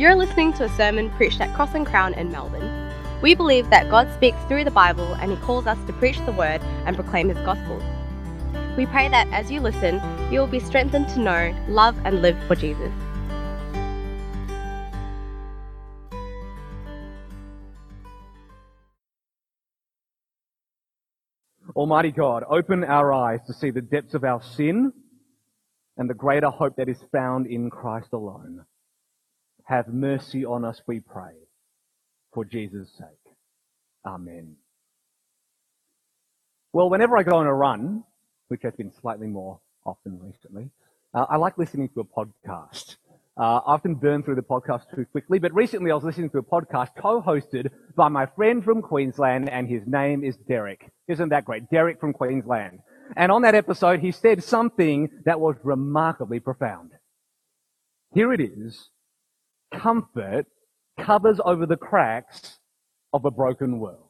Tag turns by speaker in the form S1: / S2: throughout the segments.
S1: You're listening to a sermon preached at Cross and Crown in Melbourne. We believe that God speaks through the Bible and He calls us to preach the Word and proclaim His gospel. We pray that as you listen, you will be strengthened to know, love, and live for Jesus.
S2: Almighty God, open our eyes to see the depths of our sin and the greater hope that is found in Christ alone. Have mercy on us, we pray, for Jesus' sake. Amen. Well, whenever I go on a run, which has been slightly more often recently, uh, I like listening to a podcast. Uh, I often burn through the podcast too quickly, but recently I was listening to a podcast co-hosted by my friend from Queensland, and his name is Derek. Isn't that great? Derek from Queensland. And on that episode, he said something that was remarkably profound. Here it is. Comfort covers over the cracks of a broken world.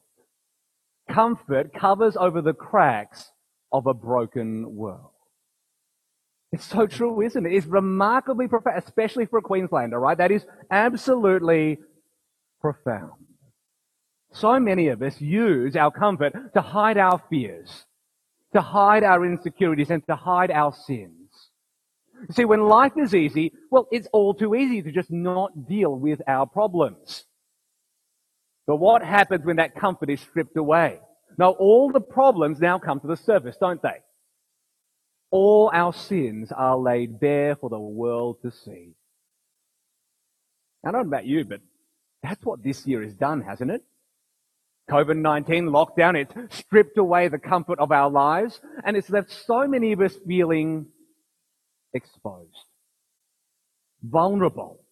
S2: Comfort covers over the cracks of a broken world. It's so true, isn't it? It's remarkably profound, especially for a Queenslander, right? That is absolutely profound. So many of us use our comfort to hide our fears, to hide our insecurities, and to hide our sins. You see, when life is easy, well, it's all too easy to just not deal with our problems. But what happens when that comfort is stripped away? Now, all the problems now come to the surface, don't they? All our sins are laid bare for the world to see. I don't know about you, but that's what this year has done, hasn't it? COVID-19 lockdown, it's stripped away the comfort of our lives, and it's left so many of us feeling exposed, vulnerable.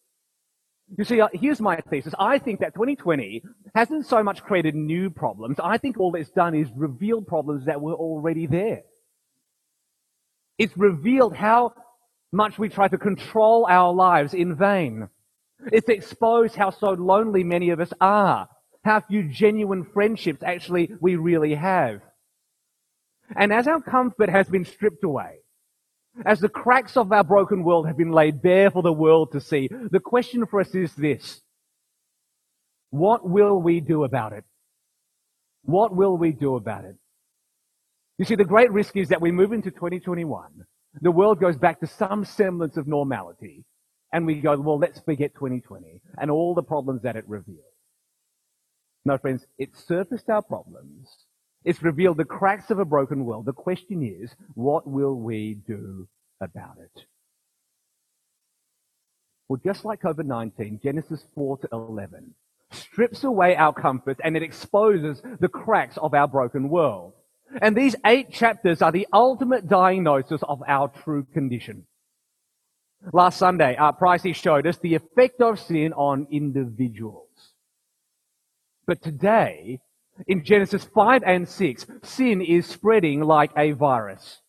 S2: You see, uh, here's my thesis. I think that 2020 hasn't so much created new problems. I think all it's done is revealed problems that were already there. It's revealed how much we try to control our lives in vain. It's exposed how so lonely many of us are, how few genuine friendships actually we really have. And as our comfort has been stripped away, as the cracks of our broken world have been laid bare for the world to see, the question for us is this. What will we do about it? What will we do about it? You see, the great risk is that we move into 2021, the world goes back to some semblance of normality, and we go, well, let's forget 2020 and all the problems that it revealed. No, friends, it surfaced our problems it's revealed the cracks of a broken world. The question is, what will we do about it? Well, just like COVID-19, Genesis 4 to 11 strips away our comforts and it exposes the cracks of our broken world. And these eight chapters are the ultimate diagnosis of our true condition. Last Sunday, our Pricey showed us the effect of sin on individuals. But today, in Genesis 5 and 6, sin is spreading like a virus.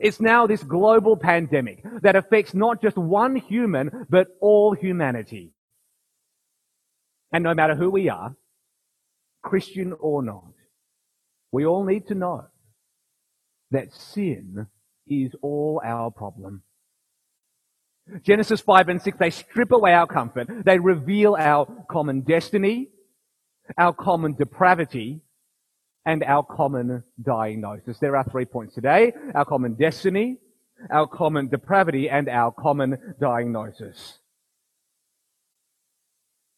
S2: It's now this global pandemic that affects not just one human, but all humanity. And no matter who we are, Christian or not, we all need to know that sin is all our problem. Genesis 5 and 6, they strip away our comfort. They reveal our common destiny, our common depravity, and our common diagnosis. There are three points today. Our common destiny, our common depravity, and our common diagnosis.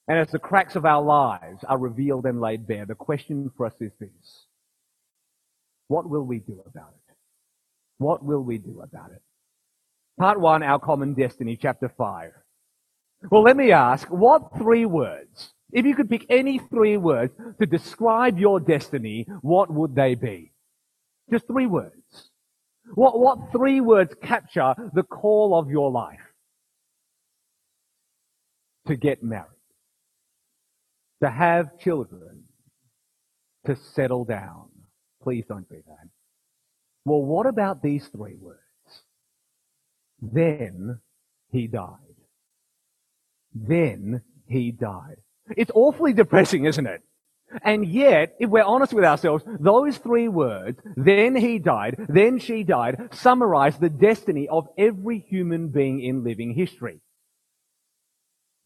S2: And as the cracks of our lives are revealed and laid bare, the question for us is this. What will we do about it? What will we do about it? Part one, our common destiny, chapter five. Well, let me ask, what three words if you could pick any three words to describe your destiny, what would they be? Just three words. What, what three words capture the call of your life? To get married. To have children. To settle down. Please don't be that. Well, what about these three words? Then he died. Then he died. It's awfully depressing, isn't it? And yet, if we're honest with ourselves, those three words, then he died, then she died, summarize the destiny of every human being in living history.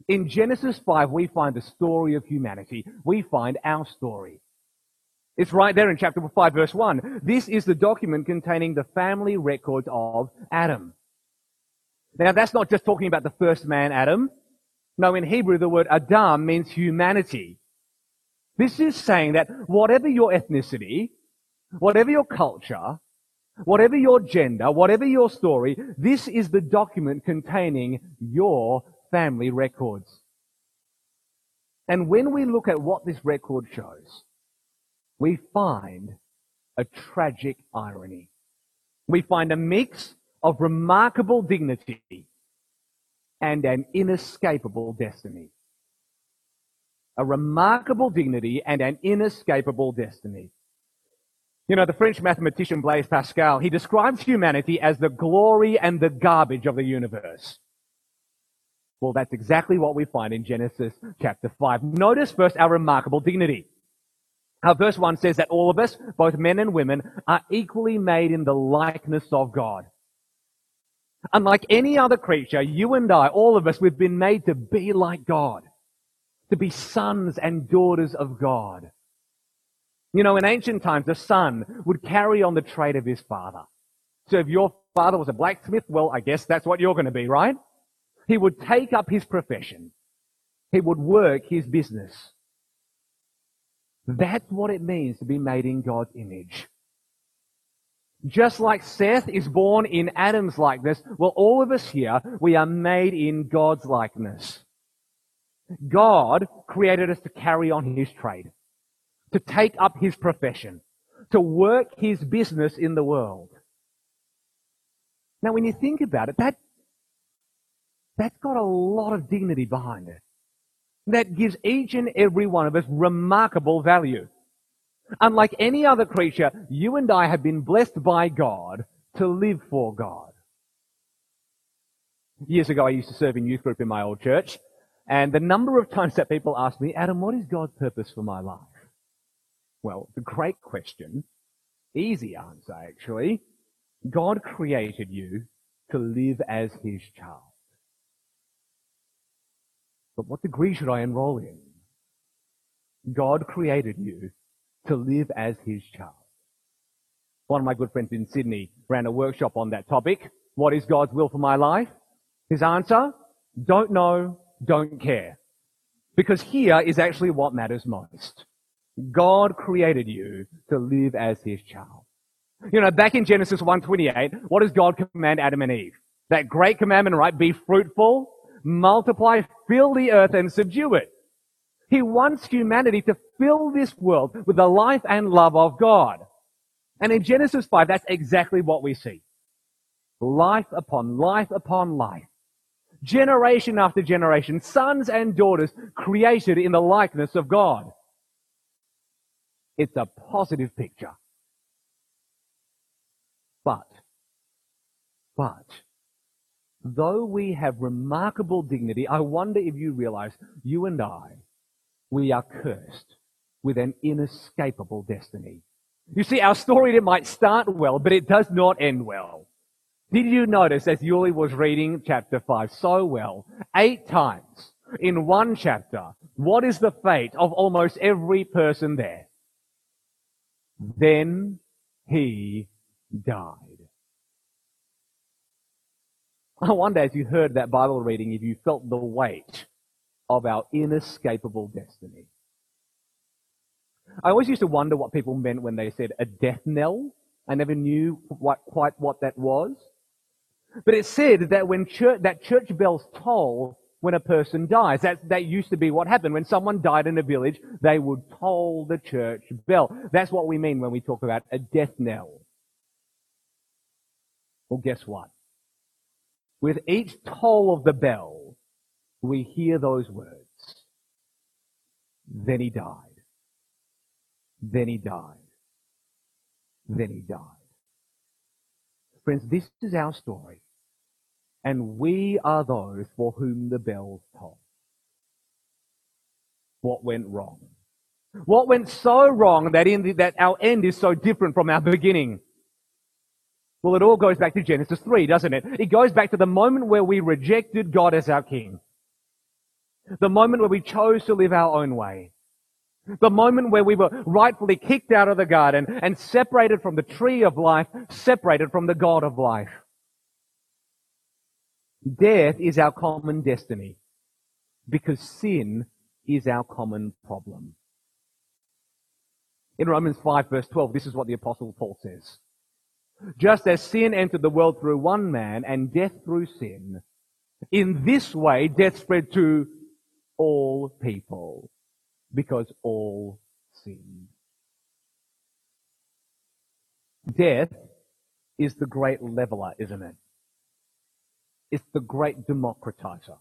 S2: In Genesis 5, we find the story of humanity. We find our story. It's right there in chapter 5, verse 1. This is the document containing the family records of Adam. Now, that's not just talking about the first man, Adam. No, in Hebrew, the word Adam means humanity. This is saying that whatever your ethnicity, whatever your culture, whatever your gender, whatever your story, this is the document containing your family records. And when we look at what this record shows, we find a tragic irony. We find a mix of remarkable dignity and an inescapable destiny. A remarkable dignity and an inescapable destiny. You know, the French mathematician Blaise Pascal, he describes humanity as the glory and the garbage of the universe. Well, that's exactly what we find in Genesis chapter 5. Notice first our remarkable dignity. Our verse 1 says that all of us, both men and women, are equally made in the likeness of God. Unlike any other creature, you and I, all of us, we've been made to be like God. To be sons and daughters of God. You know, in ancient times, a son would carry on the trade of his father. So if your father was a blacksmith, well, I guess that's what you're going to be, right? He would take up his profession. He would work his business. That's what it means to be made in God's image. Just like Seth is born in Adam's likeness, well, all of us here, we are made in God's likeness. God created us to carry on his trade, to take up his profession, to work his business in the world. Now, when you think about it, that, that's got a lot of dignity behind it. That gives each and every one of us remarkable value. Unlike any other creature, you and I have been blessed by God to live for God. Years ago, I used to serve in youth group in my old church, and the number of times that people asked me, Adam, what is God's purpose for my life? Well, the great question, easy answer actually. God created you to live as His child. But what degree should I enroll in? God created you to live as his child. One of my good friends in Sydney ran a workshop on that topic. What is God's will for my life? His answer? Don't know, don't care. Because here is actually what matters most. God created you to live as his child. You know, back in Genesis 1:28, what does God command Adam and Eve? That great commandment, right? Be fruitful, multiply, fill the earth and subdue it. He wants humanity to fill this world with the life and love of God. And in Genesis 5, that's exactly what we see. Life upon life upon life. Generation after generation, sons and daughters created in the likeness of God. It's a positive picture. But, but, though we have remarkable dignity, I wonder if you realize you and I we are cursed with an inescapable destiny. You see, our story it might start well, but it does not end well. Did you notice as Yuli was reading chapter 5 so well, eight times in one chapter, what is the fate of almost every person there? Then he died. I wonder as you heard that Bible reading if you felt the weight of our inescapable destiny. I always used to wonder what people meant when they said a death knell. I never knew what, quite what that was. But it said that when church, that church bells toll when a person dies. That, that used to be what happened. When someone died in a village, they would toll the church bell. That's what we mean when we talk about a death knell. Well, guess what? With each toll of the bell, we hear those words. Then he died. Then he died. Then he died. Friends, this is our story. And we are those for whom the bells toll. What went wrong? What went so wrong that in the, that our end is so different from our beginning? Well, it all goes back to Genesis 3, doesn't it? It goes back to the moment where we rejected God as our King. The moment where we chose to live our own way. The moment where we were rightfully kicked out of the garden and separated from the tree of life, separated from the God of life. Death is our common destiny because sin is our common problem. In Romans 5 verse 12, this is what the apostle Paul says. Just as sin entered the world through one man and death through sin, in this way death spread to all people because all sinned. Death is the great leveler, isn't it? It's the great democratizer.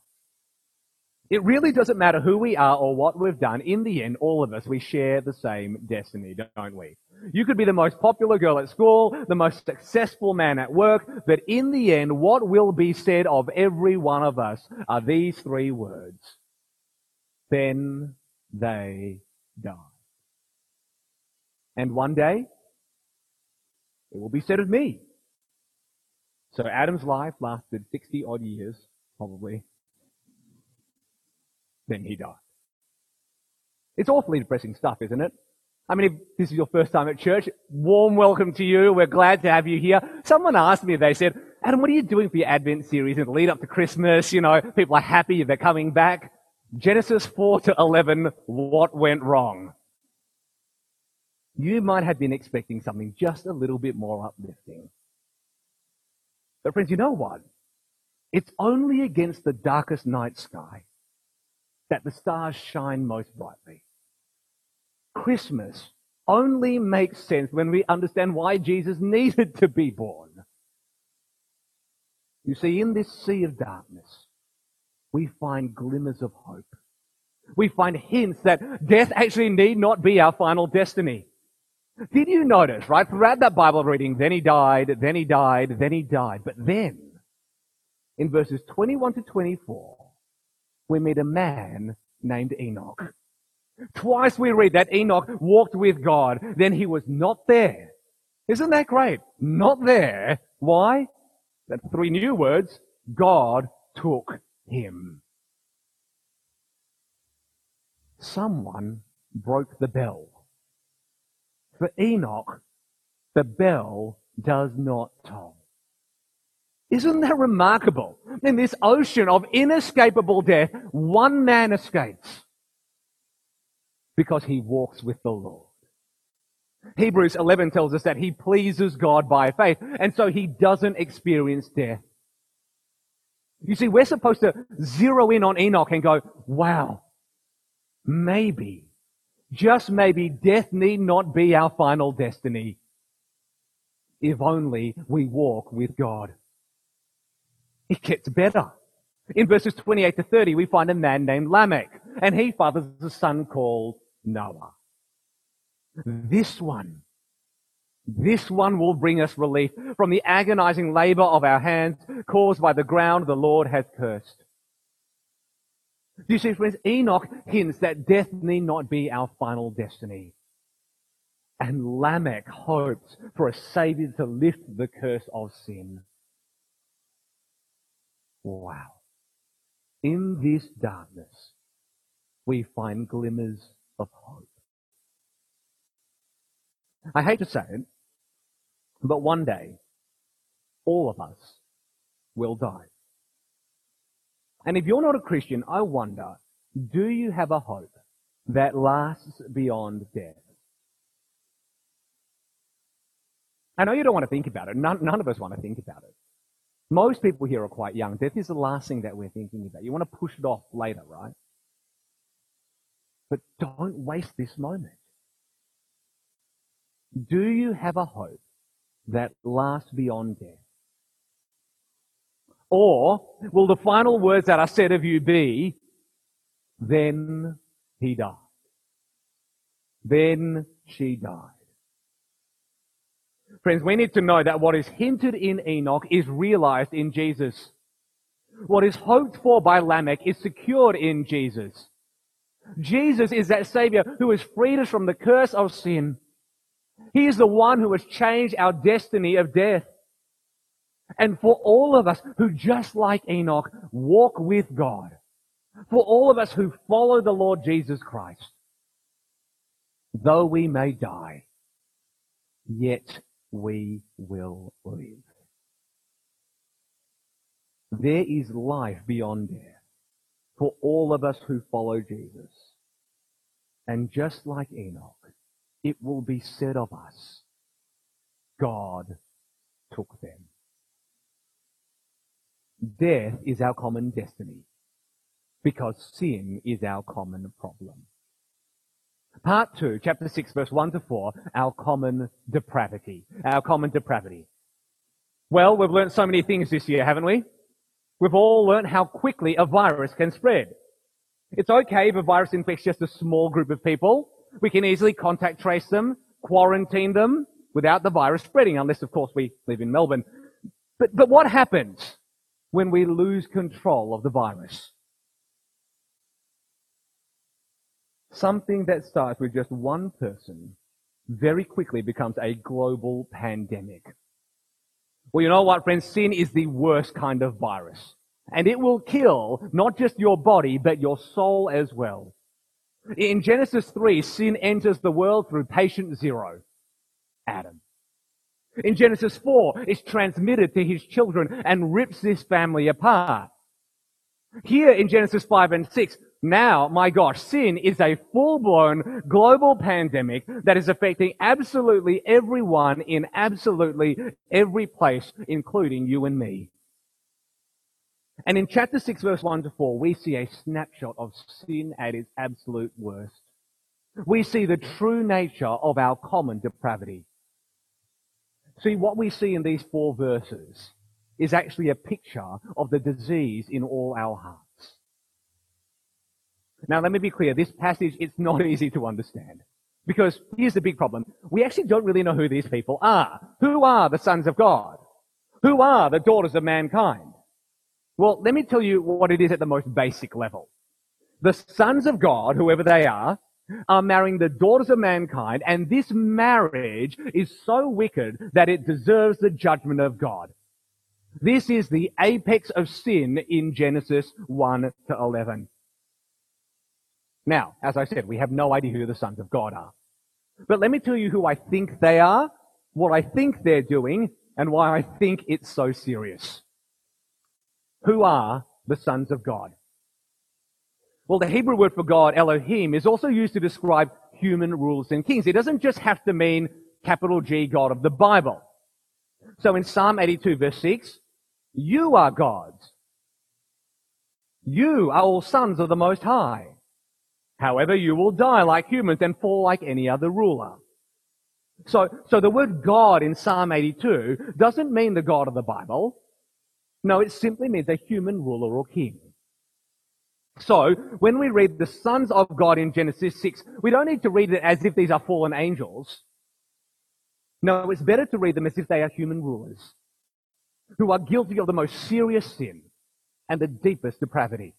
S2: It really doesn't matter who we are or what we've done. In the end, all of us, we share the same destiny, don't we? You could be the most popular girl at school, the most successful man at work, but in the end, what will be said of every one of us are these three words. Then they die. And one day, it will be said of me. So Adam's life lasted 60 odd years, probably. Then he died. It's awfully depressing stuff, isn't it? I mean, if this is your first time at church, warm welcome to you. We're glad to have you here. Someone asked me, they said, Adam, what are you doing for your Advent series in the lead up to Christmas? You know, people are happy they're coming back. Genesis 4 to 11, what went wrong? You might have been expecting something just a little bit more uplifting. But friends, you know what? It's only against the darkest night sky that the stars shine most brightly. Christmas only makes sense when we understand why Jesus needed to be born. You see, in this sea of darkness, we find glimmers of hope. We find hints that death actually need not be our final destiny. Did you notice, right, throughout that Bible reading, then he died, then he died, then he died. But then, in verses 21 to 24, we meet a man named Enoch. Twice we read that Enoch walked with God, then he was not there. Isn't that great? Not there. Why? That three new words. God took him. Someone broke the bell. For Enoch, the bell does not toll. Isn't that remarkable? In this ocean of inescapable death, one man escapes because he walks with the Lord. Hebrews 11 tells us that he pleases God by faith, and so he doesn't experience death. You see, we're supposed to zero in on Enoch and go, wow, maybe, just maybe death need not be our final destiny if only we walk with God. It gets better. In verses 28 to 30, we find a man named Lamech, and he fathers a son called Noah. This one, this one will bring us relief from the agonizing labor of our hands caused by the ground the Lord has cursed. You see, friends? Enoch hints that death need not be our final destiny. And Lamech hopes for a savior to lift the curse of sin. Wow. In this darkness, we find glimmers of hope. I hate to say it, but one day, all of us will die. And if you're not a Christian, I wonder, do you have a hope that lasts beyond death? I know you don't want to think about it. None, none of us want to think about it. Most people here are quite young. Death is the last thing that we're thinking about. You want to push it off later, right? But don't waste this moment. Do you have a hope that last beyond death? Or will the final words that are said of you be, then he died. Then she died. Friends, we need to know that what is hinted in Enoch is realized in Jesus. What is hoped for by Lamech is secured in Jesus. Jesus is that Savior who has freed us from the curse of sin. He is the one who has changed our destiny of death. And for all of us who, just like Enoch, walk with God, For all of us who follow the Lord Jesus Christ, though we may die, yet we will live. There is life beyond death for all of us who follow Jesus. And just like Enoch, it will be said of us, God took them. Death is our common destiny because sin is our common problem. Part 2, chapter 6, verse 1 to 4, our common depravity. Our common depravity. Well, we've learned so many things this year, haven't we? We've all learned how quickly a virus can spread. It's okay if a virus infects just a small group of people. We can easily contact trace them, quarantine them without the virus spreading, unless of course we live in Melbourne. But, but what happens when we lose control of the virus? Something that starts with just one person very quickly becomes a global pandemic. Well, you know what, friends? Sin is the worst kind of virus. And it will kill not just your body, but your soul as well. In Genesis 3, sin enters the world through patient zero, Adam. In Genesis 4, it's transmitted to his children and rips this family apart. Here in Genesis 5 and 6, now, my gosh, sin is a full-blown global pandemic that is affecting absolutely everyone in absolutely every place, including you and me. And in chapter 6 verse 1 to 4, we see a snapshot of sin at its absolute worst. We see the true nature of our common depravity. See, what we see in these four verses is actually a picture of the disease in all our hearts. Now, let me be clear. This passage, it's not easy to understand. Because here's the big problem. We actually don't really know who these people are. Who are the sons of God? Who are the daughters of mankind? Well, let me tell you what it is at the most basic level. The sons of God, whoever they are, are marrying the daughters of mankind, and this marriage is so wicked that it deserves the judgment of God. This is the apex of sin in Genesis 1 to 11. Now, as I said, we have no idea who the sons of God are. But let me tell you who I think they are, what I think they're doing, and why I think it's so serious. Who are the sons of God? Well, the Hebrew word for God, Elohim, is also used to describe human rulers and kings. It doesn't just have to mean capital G God of the Bible. So in Psalm 82 verse 6, you are gods. You are all sons of the Most High. However, you will die like humans and fall like any other ruler. So, so the word God in Psalm 82 doesn't mean the God of the Bible. No, it simply means a human ruler or king. So, when we read the sons of God in Genesis 6, we don't need to read it as if these are fallen angels. No, it's better to read them as if they are human rulers who are guilty of the most serious sin and the deepest depravity.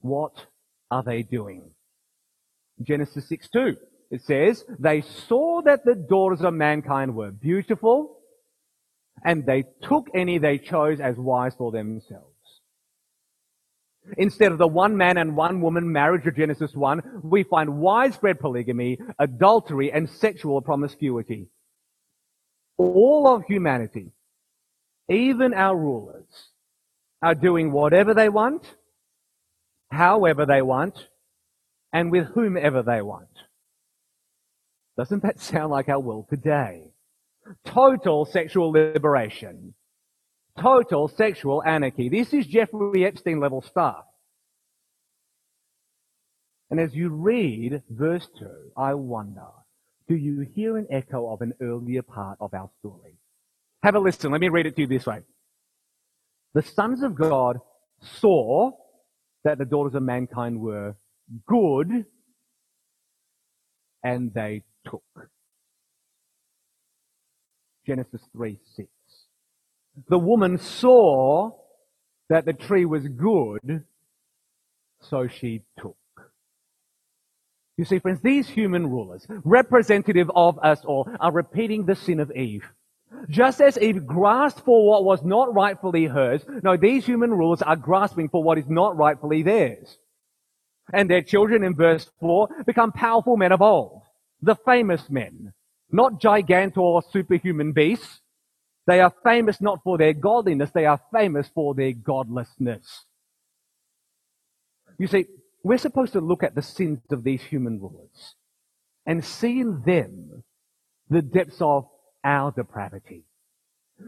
S2: What are they doing? Genesis 6 2. It says, They saw that the daughters of mankind were beautiful, and they took any they chose as wives for themselves. Instead of the one man and one woman marriage of Genesis 1, we find widespread polygamy, adultery, and sexual promiscuity. All of humanity, even our rulers, are doing whatever they want however they want, and with whomever they want. Doesn't that sound like our world today? Total sexual liberation. Total sexual anarchy. This is Jeffrey Epstein level stuff. And as you read verse 2, I wonder, do you hear an echo of an earlier part of our story? Have a listen. Let me read it to you this way. The sons of God saw that the daughters of mankind were good and they took. Genesis 3 6. The woman saw that the tree was good, so she took. You see, friends, these human rulers, representative of us all, are repeating the sin of Eve. Just as Eve grasped for what was not rightfully hers, no, these human rulers are grasping for what is not rightfully theirs. And their children in verse 4 become powerful men of old, the famous men, not gigantor or superhuman beasts. They are famous not for their godliness, they are famous for their godlessness. You see, we're supposed to look at the sins of these human rulers and see in them the depths of our depravity.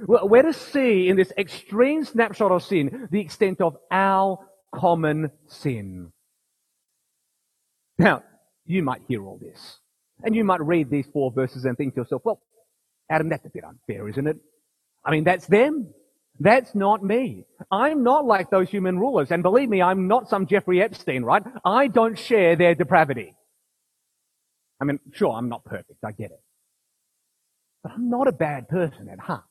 S2: We're to see in this extreme snapshot of sin the extent of our common sin. Now, you might hear all this, and you might read these four verses and think to yourself, well, Adam, that's a bit unfair, isn't it? I mean, that's them. That's not me. I'm not like those human rulers. And believe me, I'm not some Jeffrey Epstein, right? I don't share their depravity. I mean, sure, I'm not perfect. I get it. But I'm not a bad person at heart.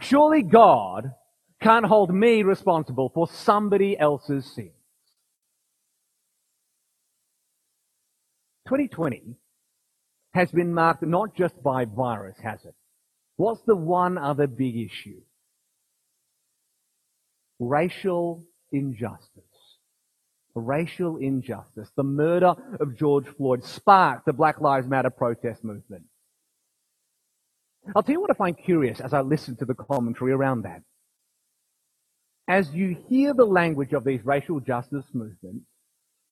S2: Surely God can't hold me responsible for somebody else's sin. 2020 has been marked not just by virus, has it? What's the one other big issue? Racial injustice. Racial injustice. The murder of George Floyd sparked the Black Lives Matter protest movement. I'll tell you what I find curious as I listen to the commentary around that. As you hear the language of these racial justice movements,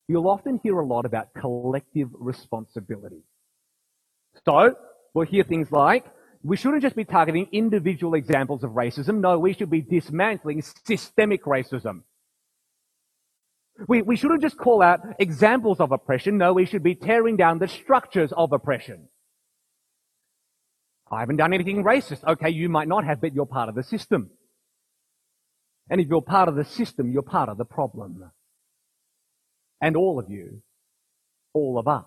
S2: you'll often hear a lot about collective responsibility. So, we'll hear things like, we shouldn't just be targeting individual examples of racism. No, we should be dismantling systemic racism. We, we shouldn't just call out examples of oppression. No, we should be tearing down the structures of oppression. I haven't done anything racist. Okay, you might not have, but you're part of the system. And if you're part of the system, you're part of the problem. And all of you, all of us,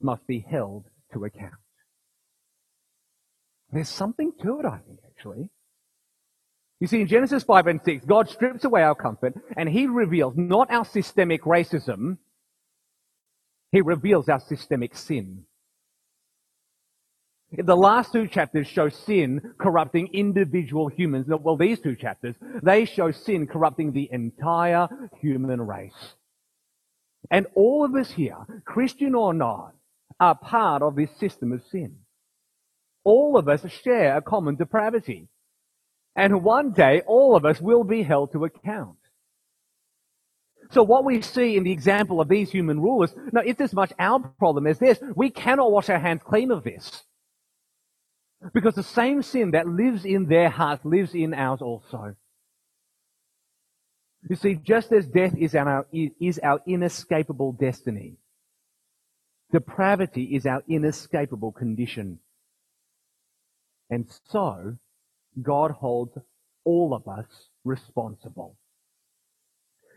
S2: must be held to account. There's something to it, I think, actually. You see, in Genesis 5 and 6, God strips away our comfort and He reveals not our systemic racism, He reveals our systemic sin. The last two chapters show sin corrupting individual humans. Well, these two chapters, they show sin corrupting the entire human race. And all of us here, Christian or not, are part of this system of sin. All of us share a common depravity. And one day, all of us will be held to account. So what we see in the example of these human rulers, no, it's as much our problem as this. We cannot wash our hands clean of this. Because the same sin that lives in their hearts lives in ours also. You see, just as death is our, is our inescapable destiny, depravity is our inescapable condition. And so, God holds all of us responsible.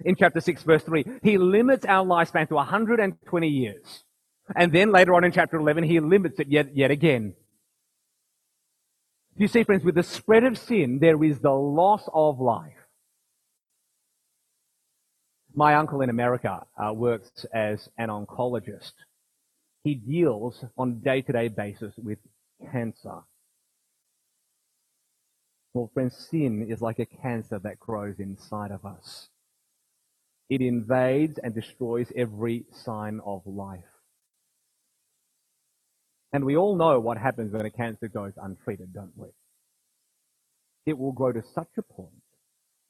S2: In chapter 6 verse 3, He limits our lifespan to 120 years. And then later on in chapter 11, He limits it yet, yet again. You see, friends, with the spread of sin, there is the loss of life. My uncle in America uh, works as an oncologist. He deals on a day-to-day basis with cancer. Well, friends, sin is like a cancer that grows inside of us. It invades and destroys every sign of life. And we all know what happens when a cancer goes untreated, don't we? It will grow to such a point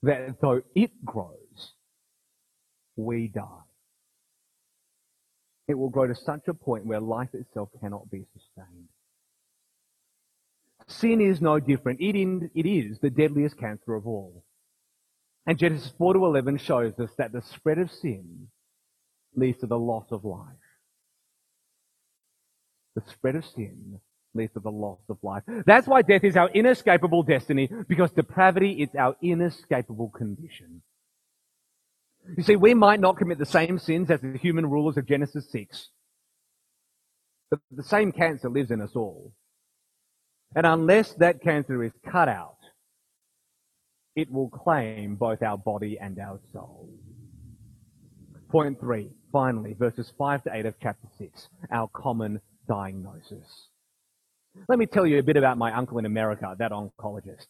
S2: that though it grows, we die. It will grow to such a point where life itself cannot be sustained. Sin is no different. It, in, it is the deadliest cancer of all. And Genesis 4 to 11 shows us that the spread of sin leads to the loss of life the spread of sin leads to the loss of life. That's why death is our inescapable destiny, because depravity is our inescapable condition. You see, we might not commit the same sins as the human rulers of Genesis 6, but the same cancer lives in us all. And unless that cancer is cut out, it will claim both our body and our soul. Point three, finally, verses 5 to 8 of chapter 6, our common diagnosis. Let me tell you a bit about my uncle in America, that oncologist.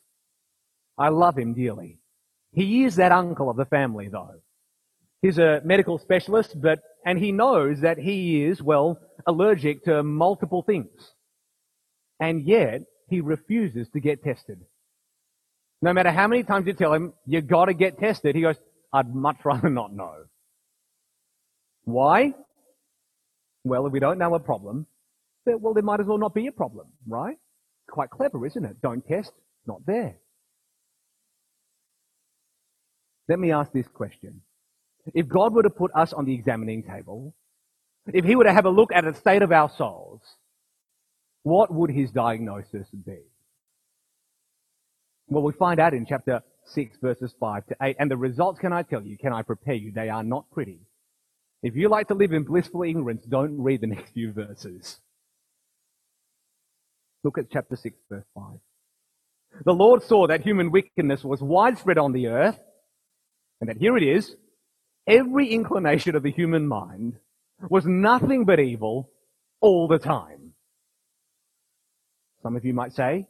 S2: I love him dearly. He is that uncle of the family, though. He's a medical specialist, but, and he knows that he is, well, allergic to multiple things. And yet, he refuses to get tested. No matter how many times you tell him, you gotta get tested, he goes, I'd much rather not know. Why? Well, if we don't know a problem, then, well, there might as well not be a problem, right? Quite clever, isn't it? Don't test, not there. Let me ask this question. If God were to put us on the examining table, if he were to have a look at the state of our souls, what would his diagnosis be? Well, we find out in chapter 6, verses 5 to 8. And the results, can I tell you, can I prepare you? They are not pretty. If you like to live in blissful ignorance, don't read the next few verses. Look at chapter 6, verse 5. The Lord saw that human wickedness was widespread on the earth, and that here it is, every inclination of the human mind was nothing but evil all the time. Some of you might say,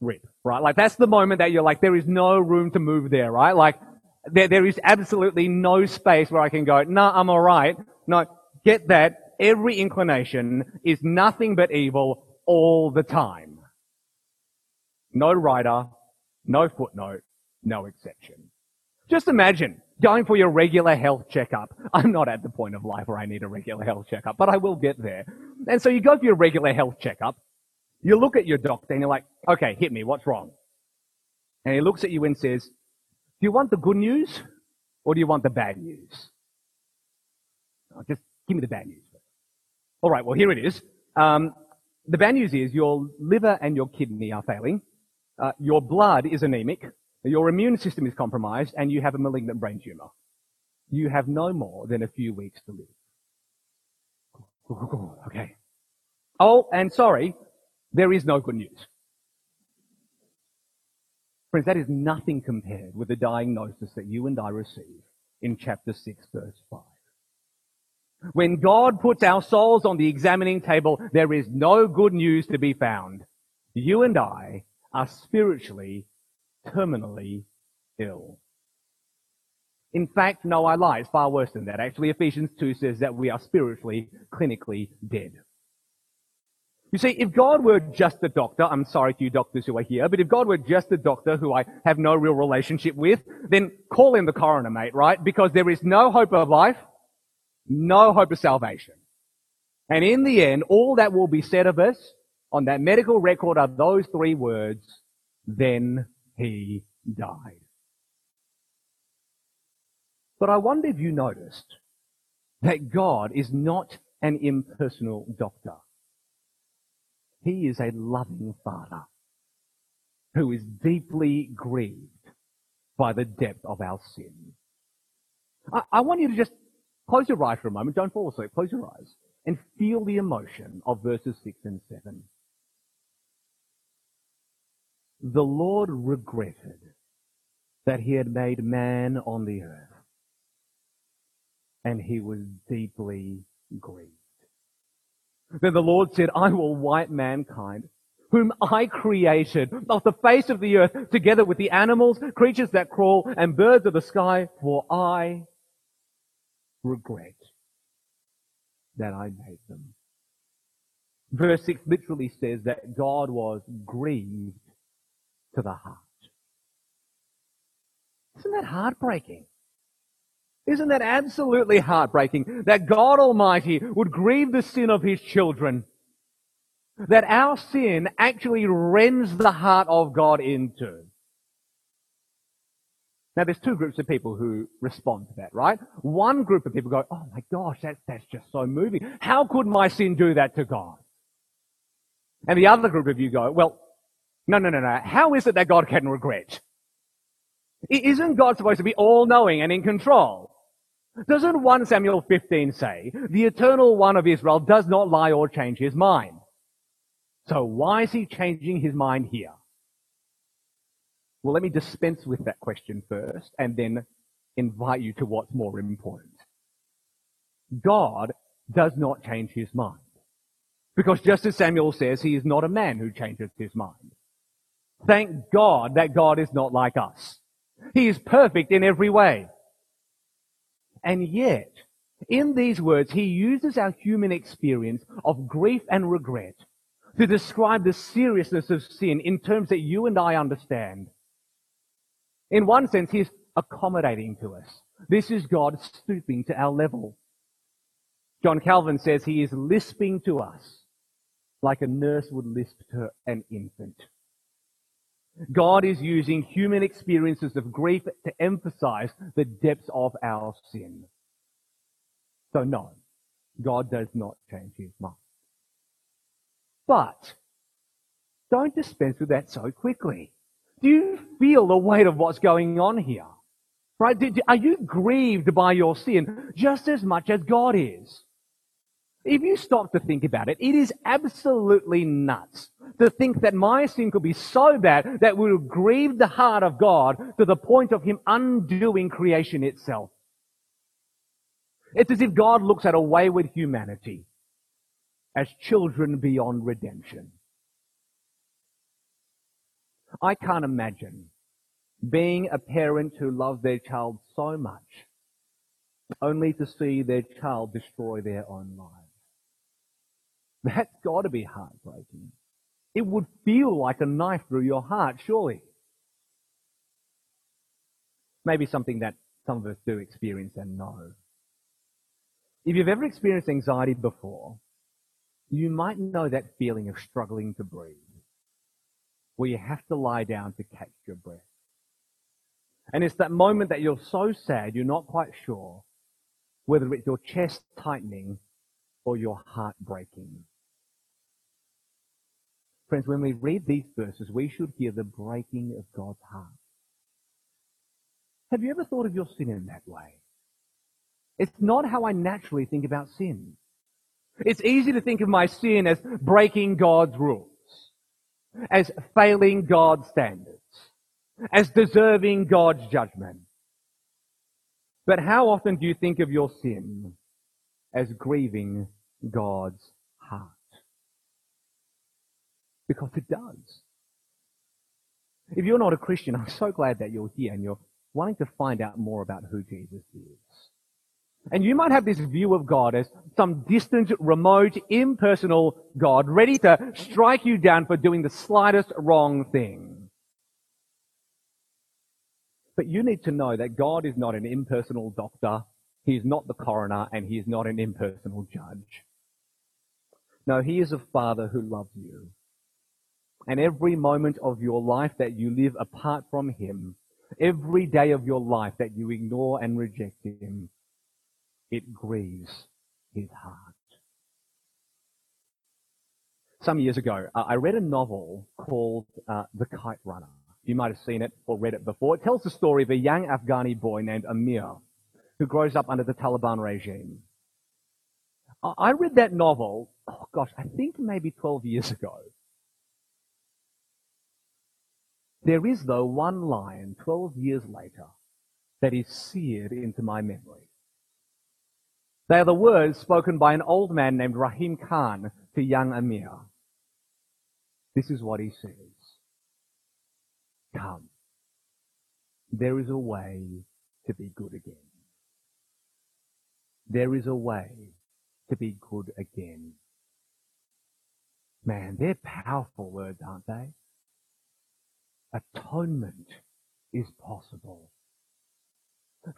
S2: rip, right? Like that's the moment that you're like, there is no room to move there, right? Like there, there is absolutely no space where I can go, nah, I'm alright. No, get that. Every inclination is nothing but evil all the time. No writer, no footnote, no exception. Just imagine going for your regular health checkup. I'm not at the point of life where I need a regular health checkup, but I will get there. And so you go for your regular health checkup. You look at your doctor and you're like, okay, hit me. What's wrong? And he looks at you and says, do you want the good news or do you want the bad news? Oh, just give me the bad news. All right. Well, here it is. Um, the bad news is your liver and your kidney are failing. Uh, your blood is anemic. Your immune system is compromised and you have a malignant brain tumor. You have no more than a few weeks to live. Okay. Oh, and sorry, there is no good news. Friends, that is nothing compared with the diagnosis that you and I receive in chapter 6, verse 5. When God puts our souls on the examining table, there is no good news to be found. You and I are spiritually, terminally ill. In fact, no, I lie. It's far worse than that. Actually, Ephesians 2 says that we are spiritually, clinically dead. You see, if God were just a doctor, I'm sorry to you doctors who are here, but if God were just a doctor who I have no real relationship with, then call in the coroner, mate, right? Because there is no hope of life, no hope of salvation. And in the end, all that will be said of us on that medical record are those three words, then he died. But I wonder if you noticed that God is not an impersonal doctor. He is a loving father who is deeply grieved by the depth of our sin. I, I, want you to just close your eyes for a moment. Don't fall asleep. Close your eyes and feel the emotion of verses 6 and 7. The Lord regretted that he had made man on the earth and he was deeply grieved. Then the Lord said, I will wipe mankind, whom I created, off the face of the earth, together with the animals, creatures that crawl, and birds of the sky, for I regret that I made them. Verse 6 literally says that God was grieved to the heart. Isn't that heartbreaking? Isn't that absolutely heartbreaking that God Almighty would grieve the sin of His children? That our sin actually rends the heart of God in two. Now there's two groups of people who respond to that, right? One group of people go, oh my gosh, that's, that's just so moving. How could my sin do that to God? And the other group of you go, well, no, no, no, no. How is it that God can regret? Isn't God supposed to be all knowing and in control? Doesn't 1 Samuel 15 say, the eternal one of Israel does not lie or change his mind? So why is he changing his mind here? Well, let me dispense with that question first and then invite you to what's more important. God does not change his mind. Because just as Samuel says, he is not a man who changes his mind. Thank God that God is not like us. He is perfect in every way. And yet, in these words, he uses our human experience of grief and regret to describe the seriousness of sin in terms that you and I understand. In one sense, he's accommodating to us. This is God stooping to our level. John Calvin says he is lisping to us like a nurse would lisp to an infant. God is using human experiences of grief to emphasize the depths of our sin. So no, God does not change his mind. But don't dispense with that so quickly. Do you feel the weight of what's going on here? Right? Are you grieved by your sin just as much as God is? If you stop to think about it, it is absolutely nuts to think that my sin could be so bad that we would grieve the heart of God to the point of Him undoing creation itself. It's as if God looks at a wayward humanity as children beyond redemption. I can't imagine being a parent who loves their child so much only to see their child destroy their own life. That's got to be heartbreaking. It would feel like a knife through your heart, surely. Maybe something that some of us do experience and know. If you've ever experienced anxiety before, you might know that feeling of struggling to breathe, where you have to lie down to catch your breath. And it's that moment that you're so sad, you're not quite sure whether it's your chest tightening or your heart breaking. Friends, when we read these verses, we should hear the breaking of God's heart. Have you ever thought of your sin in that way? It's not how I naturally think about sin. It's easy to think of my sin as breaking God's rules, as failing God's standards, as deserving God's judgment. But how often do you think of your sin as grieving God's heart? Because it does. If you're not a Christian, I'm so glad that you're here and you're wanting to find out more about who Jesus is. And you might have this view of God as some distant, remote, impersonal God ready to strike you down for doing the slightest wrong thing. But you need to know that God is not an impersonal doctor. He is not the coroner and he is not an impersonal judge. No, he is a father who loves you and every moment of your life that you live apart from Him, every day of your life that you ignore and reject Him, it grieves His heart. Some years ago, uh, I read a novel called uh, The Kite Runner. You might have seen it or read it before. It tells the story of a young Afghani boy named Amir who grows up under the Taliban regime. I read that novel, oh gosh, I think maybe 12 years ago. There is, though, one line 12 years later that is seared into my memory. They are the words spoken by an old man named Rahim Khan to young Amir. This is what he says. Come. There is a way to be good again. There is a way to be good again. Man, they're powerful words, aren't they? Atonement is possible.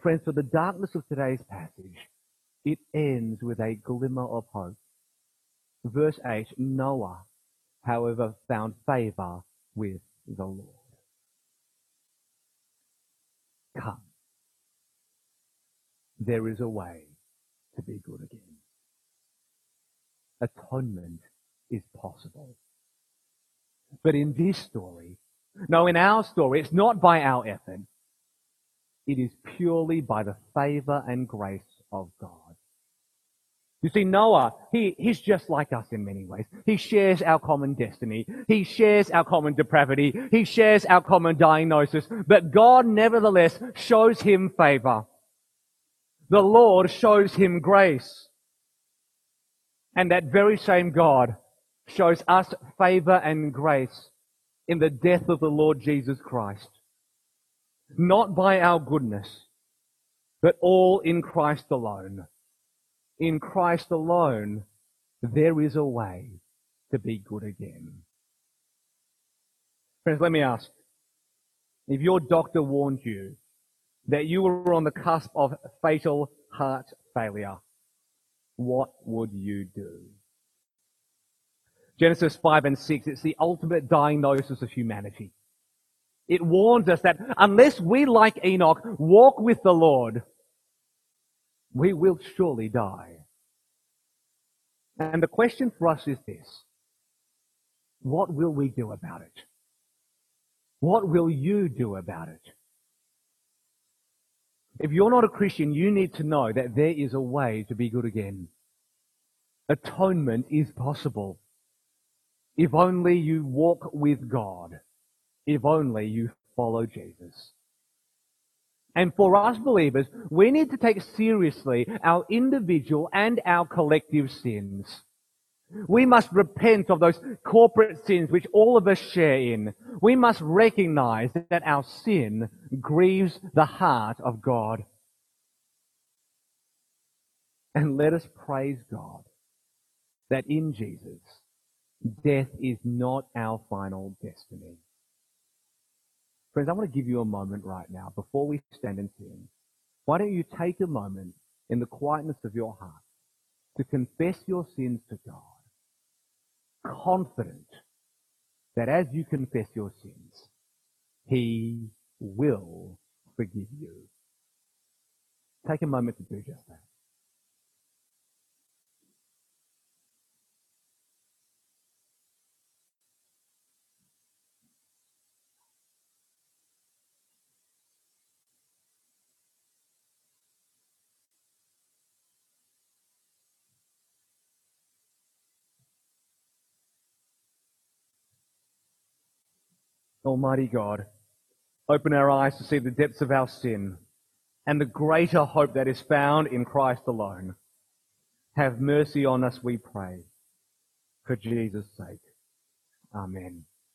S2: Friends, for the darkness of today's passage, it ends with a glimmer of hope. Verse 8, Noah, however, found favor with the Lord. Come. There is a way to be good again. Atonement is possible. But in this story, no, in our story, it's not by our effort. It is purely by the favor and grace of God. You see, Noah, he, he's just like us in many ways. He shares our common destiny. He shares our common depravity. He shares our common diagnosis. But God nevertheless shows him favor. The Lord shows him grace. And that very same God shows us favor and grace in the death of the Lord Jesus Christ. Not by our goodness, but all in Christ alone. In Christ alone, there is a way to be good again. Friends, let me ask. If your doctor warned you that you were on the cusp of fatal heart failure, what would you do? Genesis 5 and 6, it's the ultimate diagnosis of humanity. It warns us that unless we, like Enoch, walk with the Lord, we will surely die. And the question for us is this. What will we do about it? What will you do about it? If you're not a Christian, you need to know that there is a way to be good again. Atonement is possible. If only you walk with God. If only you follow Jesus. And for us believers, we need to take seriously our individual and our collective sins. We must repent of those corporate sins which all of us share in. We must recognize that our sin grieves the heart of God. And let us praise God that in Jesus, death is not our final destiny. Friends, I want to give you a moment right now before we stand and sing. Why don't you take a moment in the quietness of your heart to confess your sins to God, confident that as you confess your sins, He will forgive you. Take a moment to do just that. Almighty God, open our eyes to see the depths of our sin and the greater hope that is found in Christ alone. Have mercy on us, we pray, for Jesus' sake. Amen.